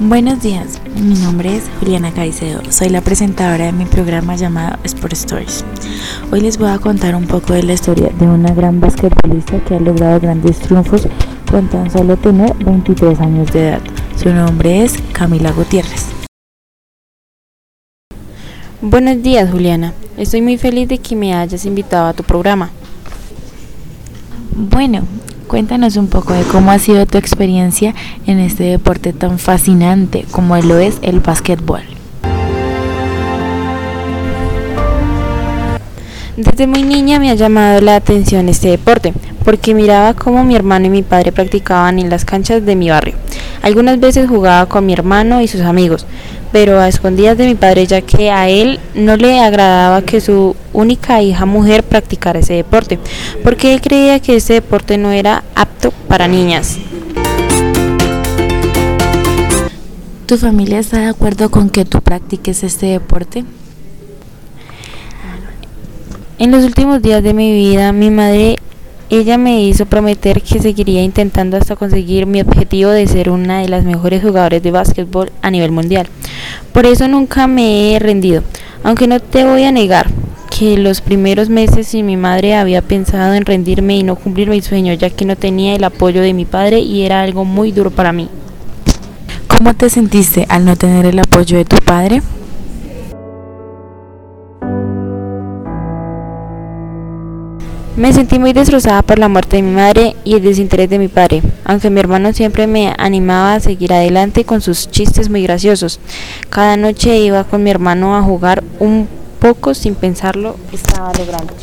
Buenos días, mi nombre es Juliana Caicedo, soy la presentadora de mi programa llamado Sport Stories. Hoy les voy a contar un poco de la historia de una gran basquetbolista que ha logrado grandes triunfos con tan solo tener 23 años de edad. Su nombre es Camila Gutiérrez. Buenos días, Juliana. Estoy muy feliz de que me hayas invitado a tu programa. Bueno, Cuéntanos un poco de cómo ha sido tu experiencia en este deporte tan fascinante como lo es el básquetbol. Desde muy niña me ha llamado la atención este deporte, porque miraba cómo mi hermano y mi padre practicaban en las canchas de mi barrio. Algunas veces jugaba con mi hermano y sus amigos, pero a escondidas de mi padre ya que a él no le agradaba que su única hija mujer practicara ese deporte, porque él creía que ese deporte no era apto para niñas. ¿Tu familia está de acuerdo con que tú practiques este deporte? En los últimos días de mi vida, mi madre ella me hizo prometer que seguiría intentando hasta conseguir mi objetivo de ser una de las mejores jugadoras de básquetbol a nivel mundial. Por eso nunca me he rendido, aunque no te voy a negar que los primeros meses si mi madre había pensado en rendirme y no cumplir mi sueño, ya que no tenía el apoyo de mi padre y era algo muy duro para mí. ¿Cómo te sentiste al no tener el apoyo de tu padre? Me sentí muy destrozada por la muerte de mi madre y el desinterés de mi padre, aunque mi hermano siempre me animaba a seguir adelante con sus chistes muy graciosos. Cada noche iba con mi hermano a jugar un poco sin pensarlo, estaba logrando.